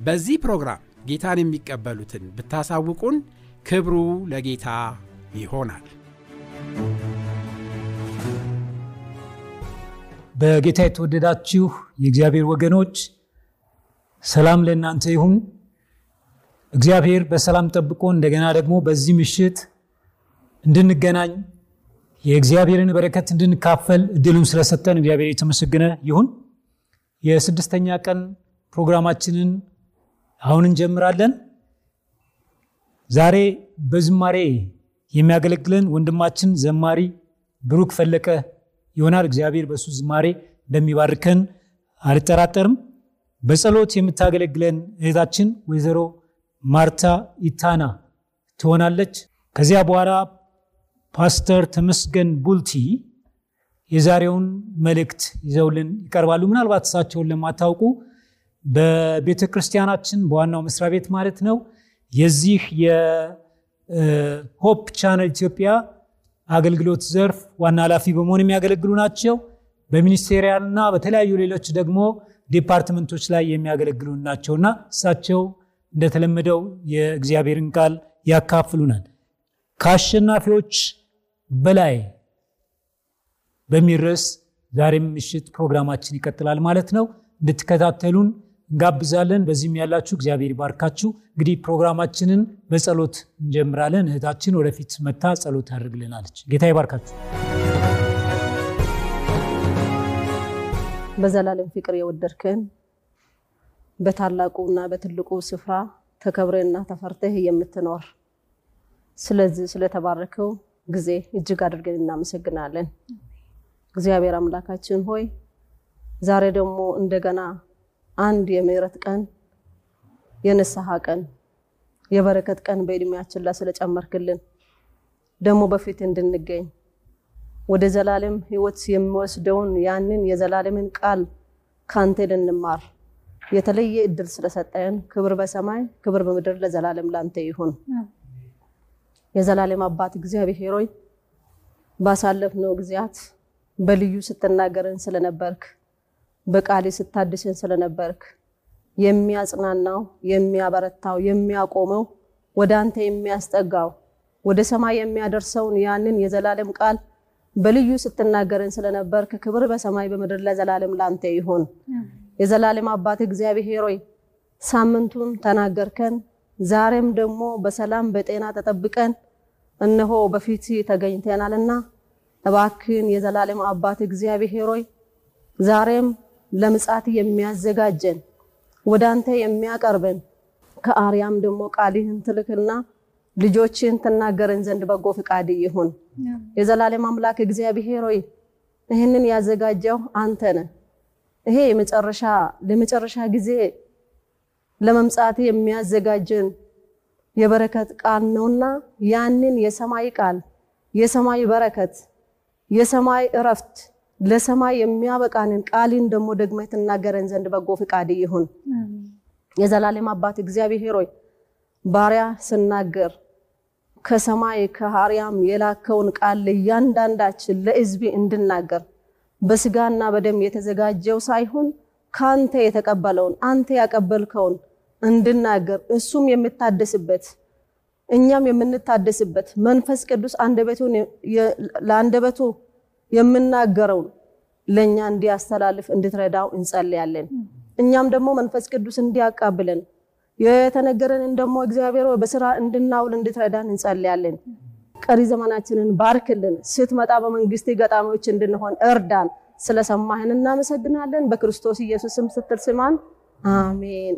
በዚህ ፕሮግራም ጌታን የሚቀበሉትን ብታሳውቁን ክብሩ ለጌታ ይሆናል። በጌታ የተወደዳችሁ የእግዚአብሔር ወገኖች ሰላም ለእናንተ ይሁን። እግዚአብሔር በሰላም ጠብቆ እንደገና ደግሞ በዚህ ምሽት እንድንገናኝ የእግዚአብሔርን በረከት እንድንካፈል እድሉን ስለሰጠን እግዚአብሔር የተመሰገነ ይሁን። የስድስተኛ ቀን ፕሮግራማችንን አሁን እንጀምራለን። ዛሬ በዝማሬ የሚያገለግለን ወንድማችን ዘማሪ ብሩክ ፈለቀ ይሆናል። እግዚአብሔር በእሱ ዝማሬ እንደሚባርከን አልጠራጠርም። በጸሎት የምታገለግለን እህታችን ወይዘሮ ማርታ ኢታና ትሆናለች። ከዚያ በኋላ ፓስተር ተመስገን ቡልቲ የዛሬውን መልእክት ይዘውልን ይቀርባሉ። ምናልባት እሳቸውን ለማታውቁ በቤተ ክርስቲያናችን በዋናው መስሪያ ቤት ማለት ነው የዚህ የ Hope Channel ኢትዮጵያ አገልግሎት ዘርፍ ዋና ኃላፊ በመሆን የሚያገለግሉ ናቸው። በ Ministerial ና በተለያዩ ሌሎች ደግሞ ዲፓርትመንቶች ላይ የሚያገለግሉ ናቸውና እሳቸው እንደተለመደው የእግዚአብሔርን ቃል ያካፍሉናል። ከአሸናፊዎች በላይ በሚል ርዕስ ዛሬም ምሽት ፕሮግራማችን ይቀጥላል ማለት ነው። እንድትከታተሉን እንጋብዛለን። በዚህም ያላችሁ እግዚአብሔር ይባርካችሁ። እንግዲህ ፕሮግራማችንን በጸሎት እንጀምራለን። እህታችን ወደፊት መጥታ ጸሎት ታደርግልናለች። ጌታ ይባርካችሁ። በዘላለም ፍቅር የወደድከን በታላቁና በትልቁ ስፍራ ተከብረና ተፈርተህ የምትኖር ስለዚህ ስለተባረከው ጊዜ እጅግ አድርገን እናመሰግናለን። እግዚአብሔር አምላካችን ሆይ ዛሬ ደግሞ እንደገና አንድ የምህረት ቀን የንስሐ ቀን የበረከት ቀን በእድሜያችን ላይ ስለጨመርክልን ደግሞ በፊት እንድንገኝ ወደ ዘላለም ሕይወት የሚወስደውን ያንን የዘላለምን ቃል ካንተ ልንማር የተለየ እድል ስለሰጠን ክብር በሰማይ ክብር በምድር ለዘላለም ላንተ ይሁን። የዘላለም አባት እግዚአብሔር ሆይ ባሳለፍነው ጊዜያት በልዩ ስትናገረን ስለነበርክ በቃሌ ስታድሰን ስለነበርክ የሚያጽናናው የሚያበረታው የሚያቆመው ወደ አንተ የሚያስጠጋው ወደ ሰማይ የሚያደርሰውን ያንን የዘላለም ቃል በልዩ ስትናገረን ስለነበርክ ክብር በሰማይ በምድር ለዘላለም ላንተ ይሁን። የዘላለም አባት እግዚአብሔር ሆይ ሳምንቱን ተናገርከን። ዛሬም ደግሞ በሰላም በጤና ተጠብቀን እነሆ በፊት ተገኝተናልና እባክን የዘላለም አባት እግዚአብሔር ሆይ ዛሬም ለምጻት የሚያዘጋጀን ወደ አንተ የሚያቀርበን ከአርያም ደግሞ ቃልህን ትልክና ልጆችን ትናገረን ዘንድ በጎ ፍቃድ ይሁን። የዘላለም አምላክ እግዚአብሔር ሆይ ይህንን ያዘጋጀው አንተ ነህ። ይሄ የመጨረሻ ለመጨረሻ ጊዜ ለመምጻት የሚያዘጋጀን የበረከት ቃል ነውና ያንን የሰማይ ቃል የሰማይ በረከት የሰማይ እረፍት ለሰማይ የሚያበቃንን ቃልን ደግሞ ደግመህ ትናገረን ዘንድ በጎ ፍቃድ ይሁን። የዘላለም አባት እግዚአብሔር ሆይ ባሪያ ስናገር ከሰማይ ከአርያም የላከውን ቃል ለእያንዳንዳችን ለሕዝብ እንድናገር በስጋና በደም የተዘጋጀው ሳይሆን ከአንተ የተቀበለውን አንተ ያቀበልከውን እንድናገር እሱም የምታደስበት እኛም የምንታደስበት መንፈስ ቅዱስ ለአንደበቱ የምናገረውን ለእኛ እንዲያስተላልፍ እንድትረዳው እንጸልያለን። እኛም ደግሞ መንፈስ ቅዱስ እንዲያቃብለን የተነገረንን ደግሞ እግዚአብሔር በስራ እንድናውል እንድትረዳን እንጸልያለን። ቀሪ ዘመናችንን ባርክልን። ስትመጣ በመንግስት ገጣሚዎች እንድንሆን እርዳን። ስለሰማህን እናመሰግናለን። በክርስቶስ ኢየሱስ ስም ስትል ስማን። አሜን።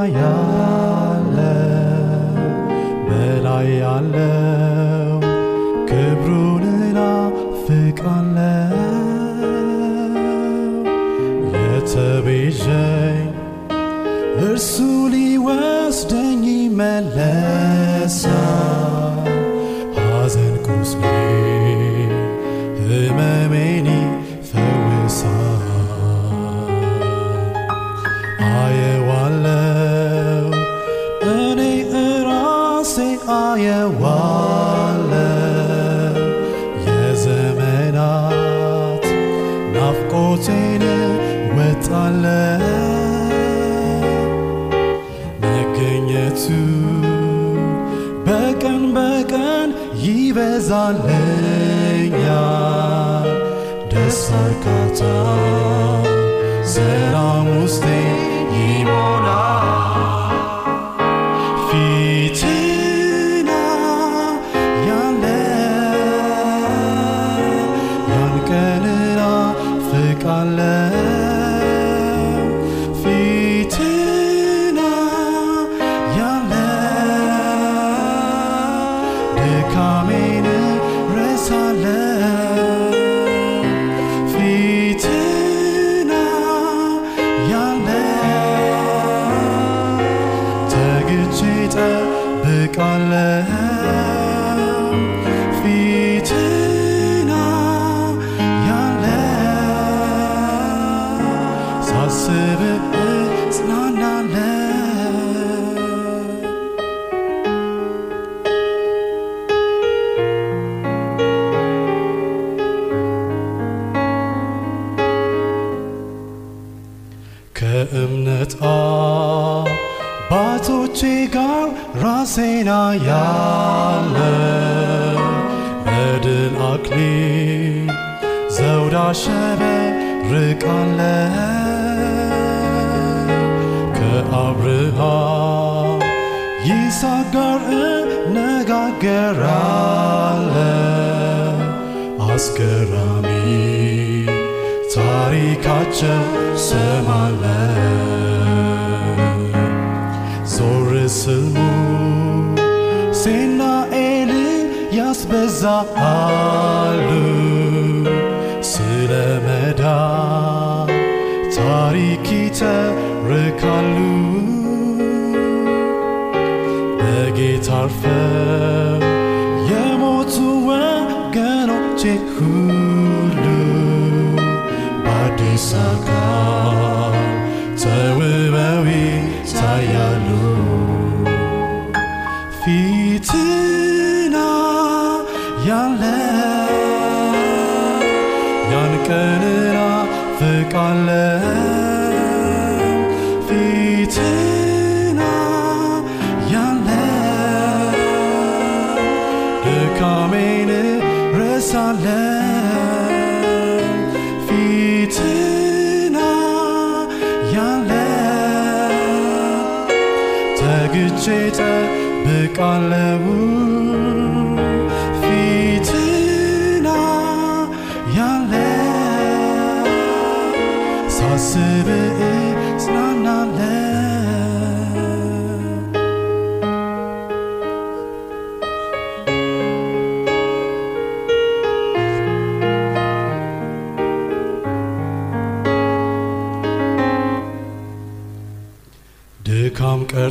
አያለ በላይ ያለው ይበዛልኛል ደስ እርካታ ከእምነት አባቶቼ ጋር ራሴና ያለ በድል አክሊል ዘውድ አሸበርቃለ ከአብርሃም ይስሐቅ ጋር እነጋገራለ። አስገራሚ Tarikatçı semaller Zorresmu Sena eli yaz beza alüm Silemeda Tarikite rekalüm Begi tarfem Yemotu ve genoçehu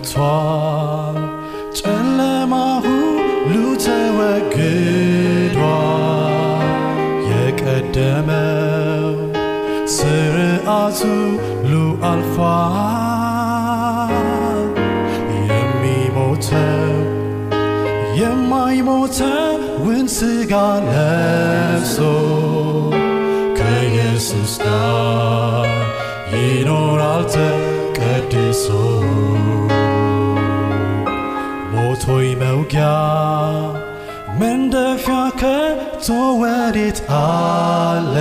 ቀርቷል፣ ጨለማ ሁሉ ተወግዷል። የቀደመው ስርዓቱ ሁሉ አልፏል። የሚሞተው የማይሞተውን ሥጋ ለብሶ ሞቶይ መውጊያ መንደፊያ ከቶ ወዴት አለ?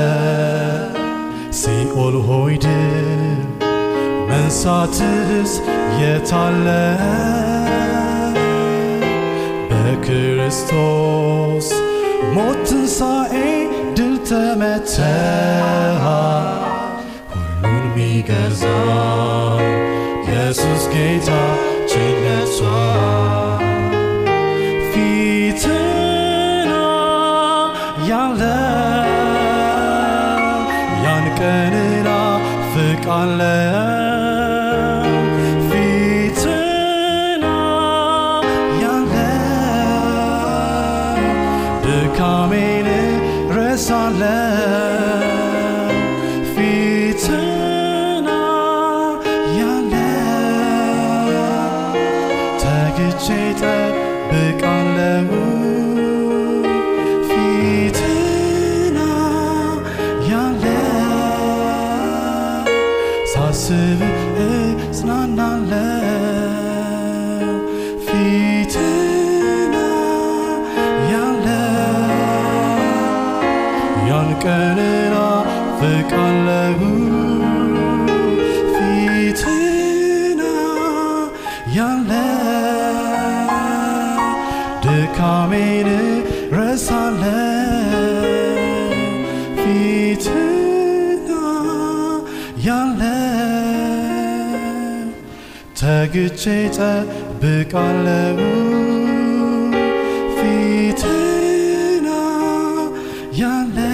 ሲኦል ሆይ ድል መንሳትስ የታለ? በክርስቶስ ሞት ትንሣኤ ድል ተመተሃል። ሁሉን ሚገዛ ኢየሱስ ጌታችን ነግሷል። ፊትና ያለው ያን ቀንና ፍቃለው ፊትና ያለው ድካሜን ረሳለው ፊትና ያለው ተግቼ ጠብቃለው ፊትና ድካሜን ረሳለው ፊትና ያለው ተግቼ ጠብቃለው ፊትና ያለው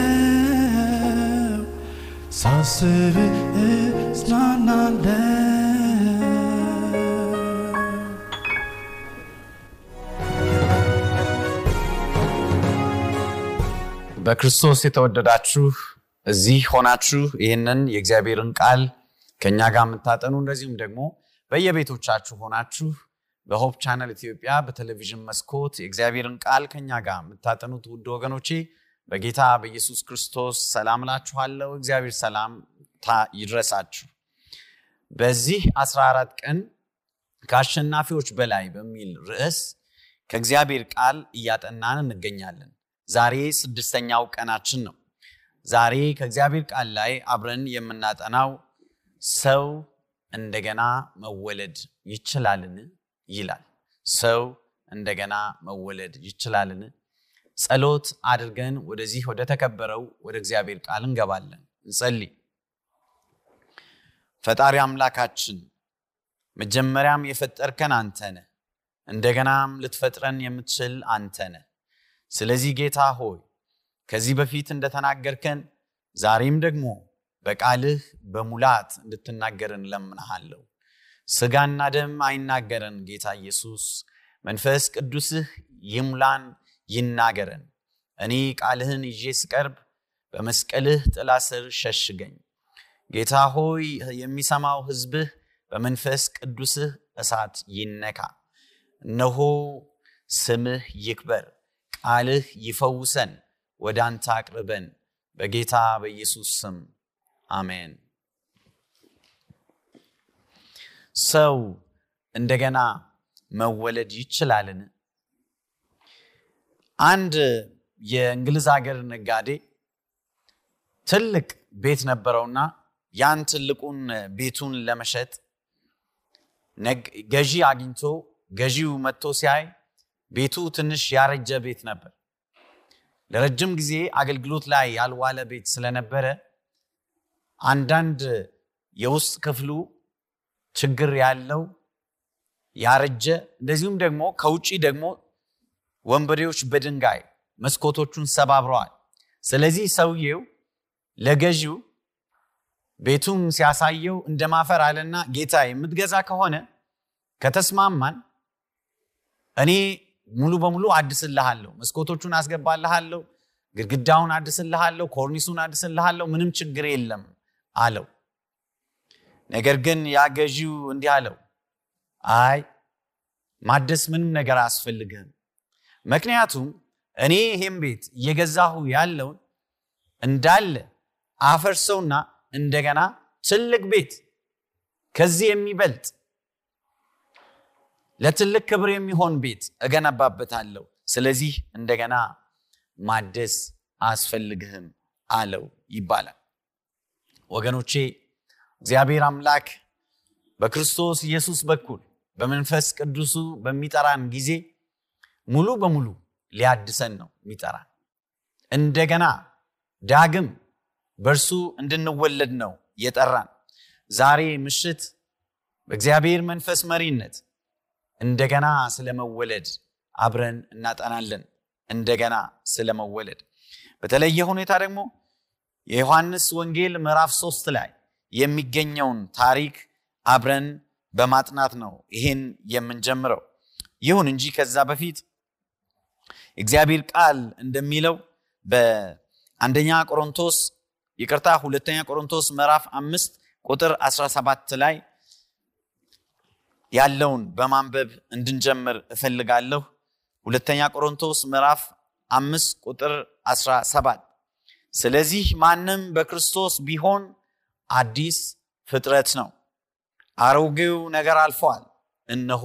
ሳስብ እጽናናለው በክርስቶስ የተወደዳችሁ እዚህ ሆናችሁ ይህንን የእግዚአብሔርን ቃል ከእኛ ጋር የምታጠኑ እንደዚሁም ደግሞ በየቤቶቻችሁ ሆናችሁ በ Hope Channel ኢትዮጵያ በቴሌቪዥን መስኮት የእግዚአብሔርን ቃል ከእኛ ጋር የምታጠኑት ውድ ወገኖቼ በጌታ በኢየሱስ ክርስቶስ ሰላም እላችኋለሁ። እግዚአብሔር ሰላምታ ይድረሳችሁ። በዚህ 14 ቀን ከአሸናፊዎች በላይ በሚል ርዕስ ከእግዚአብሔር ቃል እያጠናን እንገኛለን። ዛሬ ስድስተኛው ቀናችን ነው። ዛሬ ከእግዚአብሔር ቃል ላይ አብረን የምናጠናው ሰው እንደገና መወለድ ይችላልን ይላል። ሰው እንደገና መወለድ ይችላልን? ጸሎት አድርገን ወደዚህ ወደ ተከበረው ወደ እግዚአብሔር ቃል እንገባለን። እንጸልይ። ፈጣሪ አምላካችን መጀመሪያም የፈጠርከን አንተ ነህ፣ እንደገናም ልትፈጥረን የምትችል አንተ ነህ። ስለዚህ ጌታ ሆይ ከዚህ በፊት እንደተናገርከን ዛሬም ደግሞ በቃልህ በሙላት እንድትናገረን ለምንሃለሁ። ስጋና ደም አይናገረን ጌታ ኢየሱስ፣ መንፈስ ቅዱስህ ይሙላን ይናገረን። እኔ ቃልህን ይዤ ስቀርብ በመስቀልህ ጥላ ስር ሸሽገኝ። ጌታ ሆይ የሚሰማው ሕዝብህ በመንፈስ ቅዱስህ እሳት ይነካ። እነሆ ስምህ ይክበር፣ ቃልህ ይፈውሰን፣ ወደ አንተ አቅርበን። በጌታ በኢየሱስ ስም አሜን። ሰው እንደገና መወለድ ይችላልን? አንድ የእንግሊዝ ሀገር ነጋዴ ትልቅ ቤት ነበረውና ያን ትልቁን ቤቱን ለመሸጥ ገዢ አግኝቶ ገዢው መጥቶ ሲያይ ቤቱ ትንሽ ያረጀ ቤት ነበር። ለረጅም ጊዜ አገልግሎት ላይ ያልዋለ ቤት ስለነበረ አንዳንድ የውስጥ ክፍሉ ችግር ያለው ያረጀ፣ እንደዚሁም ደግሞ ከውጭ ደግሞ ወንበዴዎች በድንጋይ መስኮቶቹን ሰባብረዋል። ስለዚህ ሰውየው ለገዢው ቤቱን ሲያሳየው እንደ ማፈር አለና ጌታ የምትገዛ ከሆነ ከተስማማን እኔ ሙሉ በሙሉ አድስልሃለሁ፣ መስኮቶቹን አስገባልሃለሁ፣ ግድግዳውን አድስልሃለሁ፣ ኮርኒሱን አድስልሃለሁ፣ ምንም ችግር የለም አለው። ነገር ግን ያ ገዢው እንዲህ አለው፣ አይ ማደስ ምንም ነገር አያስፈልግህም። ምክንያቱም እኔ ይህም ቤት እየገዛሁ ያለውን እንዳለ አፈርሰውና እንደገና ትልቅ ቤት ከዚህ የሚበልጥ ለትልቅ ክብር የሚሆን ቤት እገነባበታለሁ። ስለዚህ እንደገና ማደስ አያስፈልግህም አለው ይባላል። ወገኖቼ እግዚአብሔር አምላክ በክርስቶስ ኢየሱስ በኩል በመንፈስ ቅዱሱ በሚጠራን ጊዜ ሙሉ በሙሉ ሊያድሰን ነው የሚጠራን። እንደገና ዳግም በእርሱ እንድንወለድ ነው የጠራን። ዛሬ ምሽት በእግዚአብሔር መንፈስ መሪነት እንደገና ስለመወለድ አብረን እናጠናለን። እንደገና ስለመወለድ በተለየ ሁኔታ ደግሞ የዮሐንስ ወንጌል ምዕራፍ ሶስት ላይ የሚገኘውን ታሪክ አብረን በማጥናት ነው ይህን የምንጀምረው። ይሁን እንጂ ከዛ በፊት እግዚአብሔር ቃል እንደሚለው በአንደኛ ቆሮንቶስ ይቅርታ ሁለተኛ ቆሮንቶስ ምዕራፍ አምስት ቁጥር 17 ላይ ያለውን በማንበብ እንድንጀምር እፈልጋለሁ። ሁለተኛ ቆሮንቶስ ምዕራፍ አምስት ቁጥር 17 ስለዚህ ማንም በክርስቶስ ቢሆን አዲስ ፍጥረት ነው፣ አሮጌው ነገር አልፏል፣ እነሆ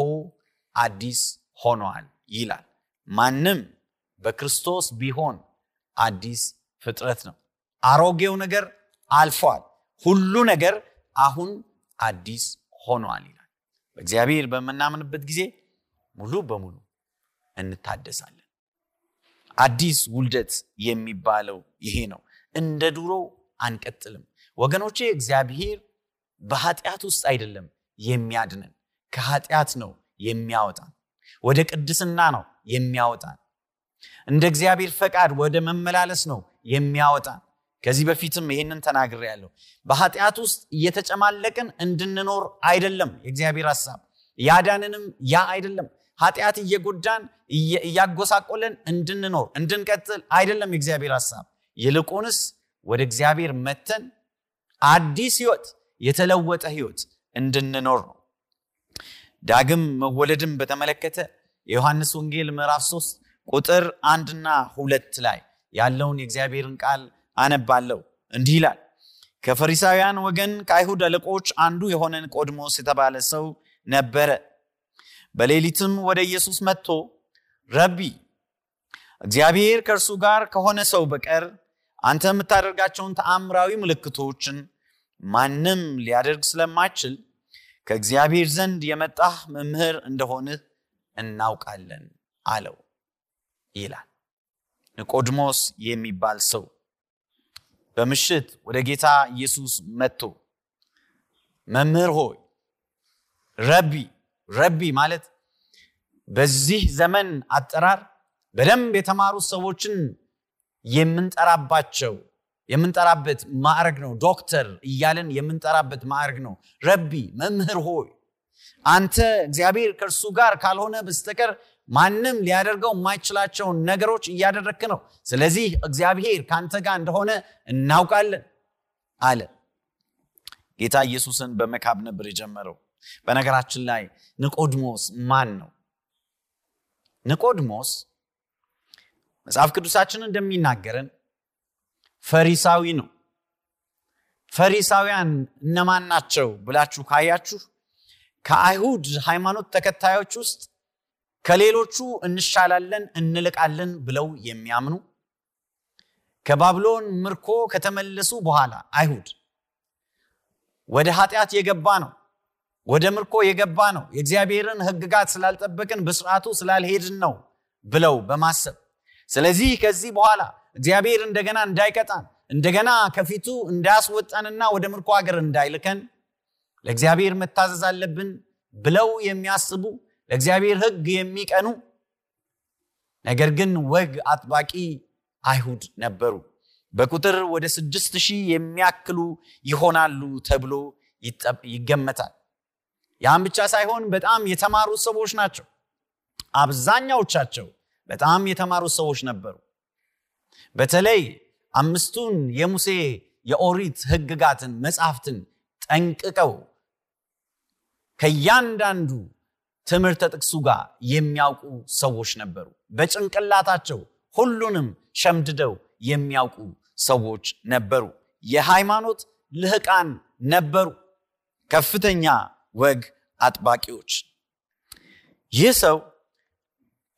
አዲስ ሆኗል ይላል። ማንም በክርስቶስ ቢሆን አዲስ ፍጥረት ነው፣ አሮጌው ነገር አልፏል፣ ሁሉ ነገር አሁን አዲስ ሆኗል ይላል። በእግዚአብሔር በምናምንበት ጊዜ ሙሉ በሙሉ እንታደሳለን። አዲስ ውልደት የሚባለው ይሄ ነው። እንደ ድሮ አንቀጥልም ወገኖቼ። እግዚአብሔር በኃጢአት ውስጥ አይደለም የሚያድነን፣ ከኃጢአት ነው የሚያወጣን፣ ወደ ቅድስና ነው የሚያወጣን፣ እንደ እግዚአብሔር ፈቃድ ወደ መመላለስ ነው የሚያወጣን። ከዚህ በፊትም ይህንን ተናግሬያለሁ። በኃጢአት ውስጥ እየተጨማለቅን እንድንኖር አይደለም የእግዚአብሔር ሀሳብ። ያዳንንም ያ አይደለም። ኃጢአት እየጎዳን እያጎሳቆለን እንድንኖር እንድንቀጥል አይደለም የእግዚአብሔር ሀሳብ። ይልቁንስ ወደ እግዚአብሔር መተን አዲስ ህይወት፣ የተለወጠ ህይወት እንድንኖር ነው። ዳግም መወለድን በተመለከተ የዮሐንስ ወንጌል ምዕራፍ 3 ቁጥር አንድና ሁለት ላይ ያለውን የእግዚአብሔርን ቃል አነባለሁ። እንዲህ ይላል። ከፈሪሳውያን ወገን ከአይሁድ አለቆች አንዱ የሆነ ኒቆዲሞስ የተባለ ሰው ነበረ። በሌሊትም ወደ ኢየሱስ መጥቶ ረቢ፣ እግዚአብሔር ከእርሱ ጋር ከሆነ ሰው በቀር አንተ የምታደርጋቸውን ተአምራዊ ምልክቶችን ማንም ሊያደርግ ስለማይችል ከእግዚአብሔር ዘንድ የመጣህ መምህር እንደሆንህ እናውቃለን አለው ይላል። ኒቆዲሞስ የሚባል ሰው በምሽት ወደ ጌታ ኢየሱስ መጥቶ መምህር ሆይ ረቢ ረቢ ማለት በዚህ ዘመን አጠራር በደንብ የተማሩ ሰዎችን የምንጠራባቸው የምንጠራበት ማዕረግ ነው። ዶክተር እያለን የምንጠራበት ማዕረግ ነው። ረቢ መምህር ሆይ አንተ እግዚአብሔር ከእርሱ ጋር ካልሆነ በስተቀር ማንም ሊያደርገው የማይችላቸውን ነገሮች እያደረግክ ነው። ስለዚህ እግዚአብሔር ከአንተ ጋር እንደሆነ እናውቃለን አለ። ጌታ ኢየሱስን በመካብ ነበር የጀመረው። በነገራችን ላይ ኒቆዲሞስ ማን ነው? ኒቆዲሞስ መጽሐፍ ቅዱሳችን እንደሚናገረን ፈሪሳዊ ነው። ፈሪሳውያን እነማን ናቸው ብላችሁ ካያችሁ ከአይሁድ ሃይማኖት ተከታዮች ውስጥ ከሌሎቹ እንሻላለን እንልቃለን ብለው የሚያምኑ ከባቢሎን ምርኮ ከተመለሱ በኋላ አይሁድ ወደ ኃጢአት የገባ ነው ወደ ምርኮ የገባ ነው የእግዚአብሔርን ሕግጋት ስላልጠበቅን በስርዓቱ ስላልሄድን ነው ብለው በማሰብ ስለዚህ ከዚህ በኋላ እግዚአብሔር እንደገና እንዳይቀጣን እንደገና ከፊቱ እንዳያስወጣንና ወደ ምርኮ ሀገር እንዳይልከን ለእግዚአብሔር መታዘዝ አለብን ብለው የሚያስቡ ለእግዚአብሔር ሕግ የሚቀኑ ነገር ግን ወግ አጥባቂ አይሁድ ነበሩ። በቁጥር ወደ ስድስት ሺህ የሚያክሉ ይሆናሉ ተብሎ ይገመታል። ያም ብቻ ሳይሆን በጣም የተማሩ ሰዎች ናቸው። አብዛኛዎቻቸው በጣም የተማሩ ሰዎች ነበሩ። በተለይ አምስቱን የሙሴ የኦሪት ሕግጋትን መጽሐፍትን ጠንቅቀው ከእያንዳንዱ ትምህርተ ጥቅሱ ጋር የሚያውቁ ሰዎች ነበሩ። በጭንቅላታቸው ሁሉንም ሸምድደው የሚያውቁ ሰዎች ነበሩ። የሃይማኖት ልህቃን ነበሩ። ከፍተኛ ወግ አጥባቂዎች። ይህ ሰው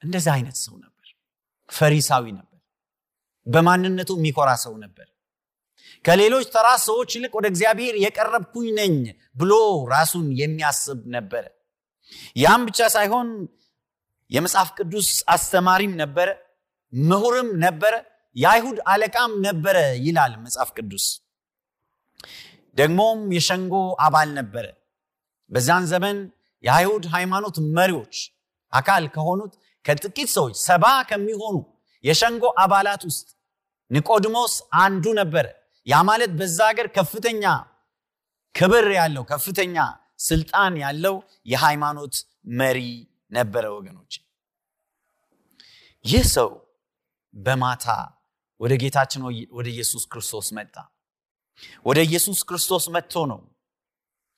እንደዛ አይነት ሰው ነበር። ፈሪሳዊ ነበር። በማንነቱ የሚኮራ ሰው ነበር። ከሌሎች ተራ ሰዎች ይልቅ ወደ እግዚአብሔር የቀረብኩኝ ነኝ ብሎ ራሱን የሚያስብ ነበረ። ያም ብቻ ሳይሆን የመጽሐፍ ቅዱስ አስተማሪም ነበረ፣ ምሁርም ነበረ፣ የአይሁድ አለቃም ነበረ ይላል መጽሐፍ ቅዱስ። ደግሞም የሸንጎ አባል ነበረ። በዛን ዘመን የአይሁድ ሃይማኖት መሪዎች አካል ከሆኑት ከጥቂት ሰዎች ሰባ ከሚሆኑ የሸንጎ አባላት ውስጥ ኒቆዲሞስ አንዱ ነበረ። ያ ማለት በዛ ሀገር ከፍተኛ ክብር ያለው ከፍተኛ ስልጣን ያለው የሃይማኖት መሪ ነበረ። ወገኖች ይህ ሰው በማታ ወደ ጌታችን ወደ ኢየሱስ ክርስቶስ መጣ። ወደ ኢየሱስ ክርስቶስ መጥቶ ነው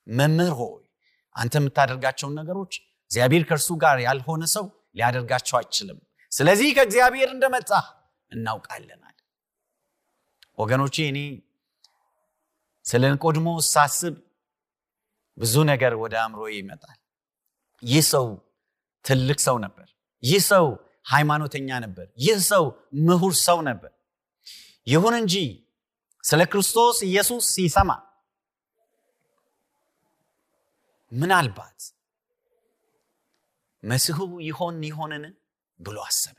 መምህር ሆይ አንተ የምታደርጋቸውን ነገሮች እግዚአብሔር ከእርሱ ጋር ያልሆነ ሰው ሊያደርጋቸው አይችልም። ስለዚህ ከእግዚአብሔር እንደመጣ እናውቃለናል። ወገኖቼ እኔ ስለ ኒቆዲሞስ ሳስብ ብዙ ነገር ወደ አእምሮ ይመጣል። ይህ ሰው ትልቅ ሰው ነበር። ይህ ሰው ሃይማኖተኛ ነበር። ይህ ሰው ምሁር ሰው ነበር። ይሁን እንጂ ስለ ክርስቶስ ኢየሱስ ሲሰማ ምናልባት መሲሁ ይሆን ይሆንን ብሎ አሰበ።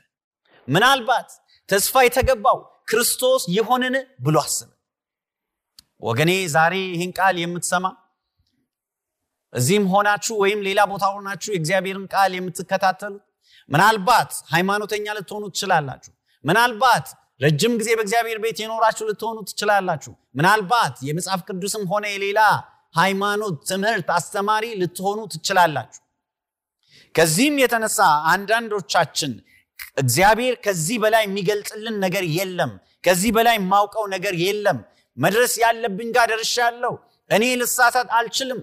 ምናልባት ተስፋ የተገባው ክርስቶስ ይሆንን ብሎ አሰበ። ወገኔ ዛሬ ይህን ቃል የምትሰማ እዚህም ሆናችሁ ወይም ሌላ ቦታ ሆናችሁ የእግዚአብሔርን ቃል የምትከታተሉ ምናልባት ሃይማኖተኛ ልትሆኑ ትችላላችሁ። ምናልባት ረጅም ጊዜ በእግዚአብሔር ቤት የኖራችሁ ልትሆኑ ትችላላችሁ። ምናልባት የመጽሐፍ ቅዱስም ሆነ የሌላ ሃይማኖት ትምህርት አስተማሪ ልትሆኑ ትችላላችሁ። ከዚህም የተነሳ አንዳንዶቻችን እግዚአብሔር ከዚህ በላይ የሚገልጽልን ነገር የለም፣ ከዚህ በላይ የማውቀው ነገር የለም፣ መድረስ ያለብኝ ጋር ደርሻለሁ፣ እኔ ልሳሳት አልችልም፣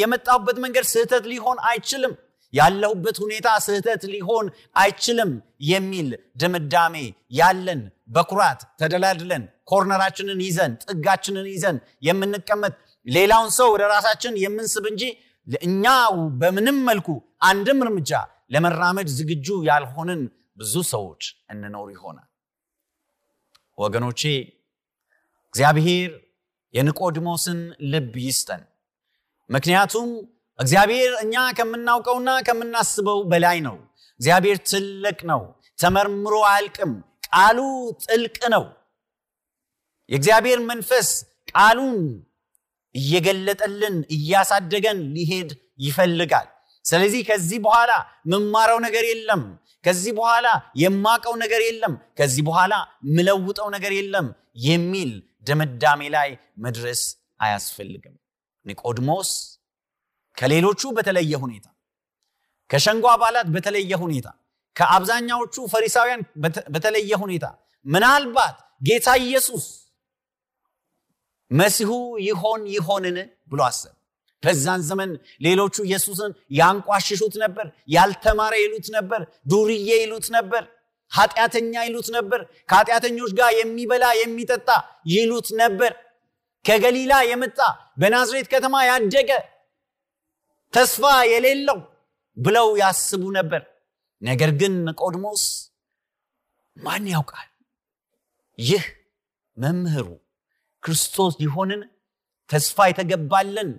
የመጣሁበት መንገድ ስህተት ሊሆን አይችልም፣ ያለሁበት ሁኔታ ስህተት ሊሆን አይችልም የሚል ድምዳሜ ያለን በኩራት ተደላድለን ኮርነራችንን ይዘን ጥጋችንን ይዘን የምንቀመጥ ሌላውን ሰው ወደ ራሳችን የምንስብ እንጂ እኛ በምንም መልኩ አንድም እርምጃ ለመራመድ ዝግጁ ያልሆንን ብዙ ሰዎች እንኖር ይሆናል። ወገኖቼ እግዚአብሔር የኒቆዲሞስን ልብ ይስጠን። ምክንያቱም እግዚአብሔር እኛ ከምናውቀውና ከምናስበው በላይ ነው። እግዚአብሔር ትልቅ ነው፣ ተመርምሮ አያልቅም። ቃሉ ጥልቅ ነው። የእግዚአብሔር መንፈስ ቃሉን እየገለጠልን እያሳደገን ሊሄድ ይፈልጋል። ስለዚህ ከዚህ በኋላ የምማረው ነገር የለም፣ ከዚህ በኋላ የማቀው ነገር የለም፣ ከዚህ በኋላ ምለውጠው ነገር የለም የሚል ድምዳሜ ላይ መድረስ አያስፈልግም። ኒቆድሞስ ከሌሎቹ በተለየ ሁኔታ ከሸንጎ አባላት በተለየ ሁኔታ ከአብዛኛዎቹ ፈሪሳውያን በተለየ ሁኔታ ምናልባት ጌታ ኢየሱስ መሲሁ ይሆን ይሆንን ብሎ አሰብ። በዛን ዘመን ሌሎቹ ኢየሱስን ያንቋሽሹት ነበር፣ ያልተማረ ይሉት ነበር፣ ዱርዬ ይሉት ነበር፣ ኃጢአተኛ ይሉት ነበር፣ ከኃጢአተኞች ጋር የሚበላ የሚጠጣ ይሉት ነበር። ከገሊላ የመጣ በናዝሬት ከተማ ያደገ ተስፋ የሌለው ብለው ያስቡ ነበር። ነገር ግን ኒቆዲሞስ ማን ያውቃል ይህ መምህሩ ክርስቶስ ይሆንን ተስፋ የተገባለን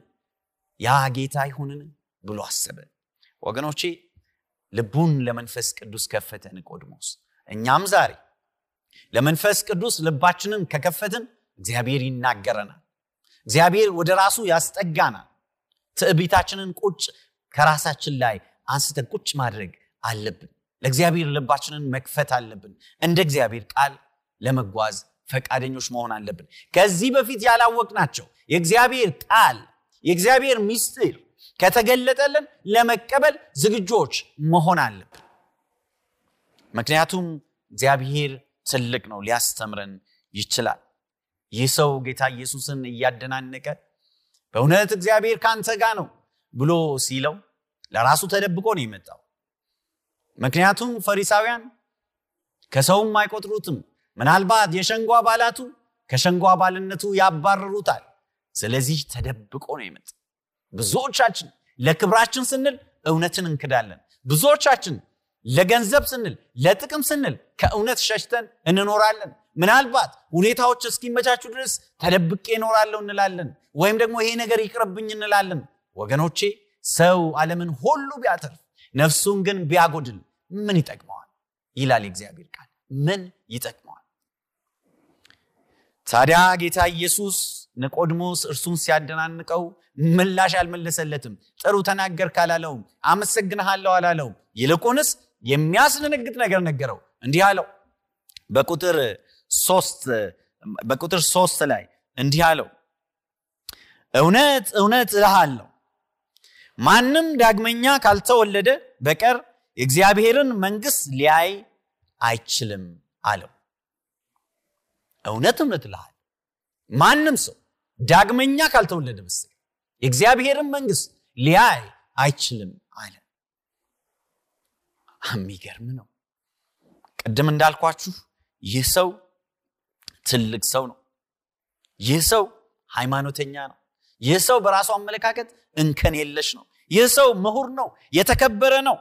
ያ ጌታ ይሆንን ብሎ አሰበ። ወገኖቼ ልቡን ለመንፈስ ቅዱስ ከፈተ ኒቆዲሞስ። እኛም ዛሬ ለመንፈስ ቅዱስ ልባችንን ከከፈትን እግዚአብሔር ይናገረናል። እግዚአብሔር ወደ ራሱ ያስጠጋናል። ትዕቢታችንን ቁጭ ከራሳችን ላይ አንስተን ቁጭ ማድረግ አለብን። ለእግዚአብሔር ልባችንን መክፈት አለብን። እንደ እግዚአብሔር ቃል ለመጓዝ ፈቃደኞች መሆን አለብን። ከዚህ በፊት ያላወቅናቸው የእግዚአብሔር ቃል የእግዚአብሔር ምስጢር ከተገለጠልን ለመቀበል ዝግጆች መሆን አለብን። ምክንያቱም እግዚአብሔር ትልቅ ነው፣ ሊያስተምረን ይችላል። ይህ ሰው ጌታ ኢየሱስን እያደናነቀ በእውነት እግዚአብሔር ከአንተ ጋር ነው ብሎ ሲለው ለራሱ ተደብቆ ነው የመጣው። ምክንያቱም ፈሪሳውያን ከሰውም አይቆጥሩትም። ምናልባት የሸንጎ አባላቱ ከሸንጎ አባልነቱ ያባረሩታል። ስለዚህ ተደብቆ ነው የመጣው። ብዙዎቻችን ለክብራችን ስንል እውነትን እንክዳለን። ብዙዎቻችን ለገንዘብ ስንል ለጥቅም ስንል ከእውነት ሸሽተን እንኖራለን። ምናልባት ሁኔታዎች እስኪመቻቹ ድረስ ተደብቄ እኖራለሁ እንላለን፣ ወይም ደግሞ ይሄ ነገር ይቅርብኝ እንላለን። ወገኖቼ ሰው ዓለምን ሁሉ ቢያተርፍ ነፍሱን ግን ቢያጎድል ምን ይጠቅመዋል? ይላል የእግዚአብሔር ቃል። ምን ይጠቅመዋል? ታዲያ ጌታ ኢየሱስ ኒቆዲሞስ እርሱን ሲያደናንቀው ምላሽ አልመለሰለትም። ጥሩ ተናገርክ አላለውም። አመሰግንሃለሁ አላለውም። ይልቁንስ የሚያስደነግጥ ነገር ነገረው። እንዲህ አለው በቁጥር ሶስት ላይ እንዲህ አለው እውነት እውነት እልሃለሁ ማንም ዳግመኛ ካልተወለደ በቀር የእግዚአብሔርን መንግስት ሊያይ አይችልም አለው። እውነት እውነት እልሃለሁ ማንም ሰው ዳግመኛ ካልተወለደ በስተቀር የእግዚአብሔርን መንግስት ሊያይ አይችልም አለ። የሚገርም ነው። ቅድም እንዳልኳችሁ ይህ ሰው ትልቅ ሰው ነው። ይህ ሰው ሃይማኖተኛ ነው። ይህ ሰው በራሱ አመለካከት እንከን የለሽ ነው። ይህ ሰው ምሁር ነው፣ የተከበረ ነው፣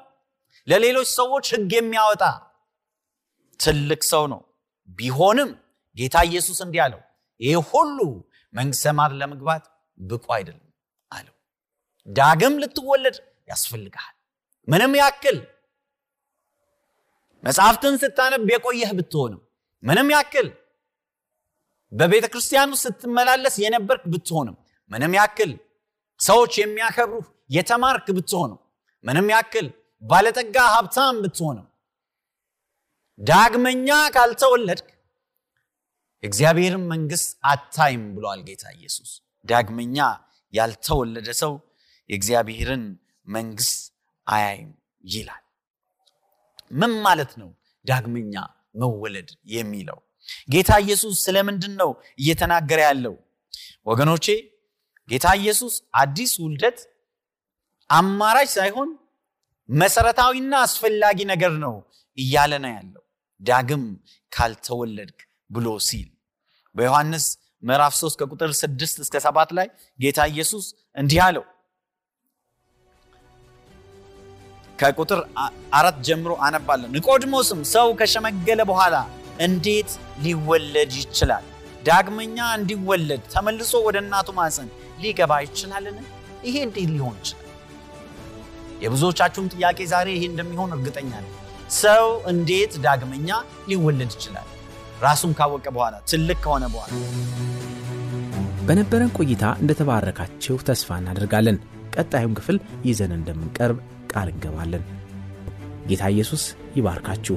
ለሌሎች ሰዎች ህግ የሚያወጣ ትልቅ ሰው ነው። ቢሆንም ጌታ ኢየሱስ እንዲህ አለው፣ ይህ ሁሉ መንግሥተ ሰማያት ለመግባት ብቁ አይደለም አለው። ዳግም ልትወለድ ያስፈልግሃል። ምንም ያክል መጽሐፍትን ስታነብ የቆየህ ብትሆንም ምንም ያክል በቤተ ክርስቲያኑ ስትመላለስ የነበርክ ብትሆንም ምንም ያክል ሰዎች የሚያከብሩህ የተማርክ ብትሆንም ምንም ያክል ባለጠጋ ሀብታም ብትሆንም ዳግመኛ ካልተወለድክ የእግዚአብሔርን መንግስት አታይም ብሏል ጌታ ኢየሱስ። ዳግመኛ ያልተወለደ ሰው የእግዚአብሔርን መንግስት አያይም ይላል። ምን ማለት ነው ዳግመኛ መወለድ የሚለው? ጌታ ኢየሱስ ስለምንድን ነው እየተናገረ ያለው? ወገኖቼ ጌታ ኢየሱስ አዲስ ውልደት አማራጭ ሳይሆን መሰረታዊና አስፈላጊ ነገር ነው እያለ ነው ያለው። ዳግም ካልተወለድክ ብሎ ሲል በዮሐንስ ምዕራፍ 3 ከቁጥር 6 እስከ 7 ላይ ጌታ ኢየሱስ እንዲህ አለው። ከቁጥር አራት ጀምሮ አነባለሁ። ኒቆዲሞስም ሰው ከሸመገለ በኋላ እንዴት ሊወለድ ይችላል? ዳግመኛ እንዲወለድ ተመልሶ ወደ እናቱ ማፀን ሊገባ ይችላልን? ይሄ እንዴት ሊሆን ይችላል? የብዙዎቻችሁም ጥያቄ ዛሬ ይሄ እንደሚሆን እርግጠኛ ነኝ። ሰው እንዴት ዳግመኛ ሊወለድ ይችላል? ራሱን ካወቀ በኋላ ትልቅ ከሆነ በኋላ። በነበረን ቆይታ እንደተባረካችሁ ተስፋ እናደርጋለን። ቀጣዩን ክፍል ይዘን እንደምንቀርብ ቃል እንገባለን። ጌታ ኢየሱስ ይባርካችሁ።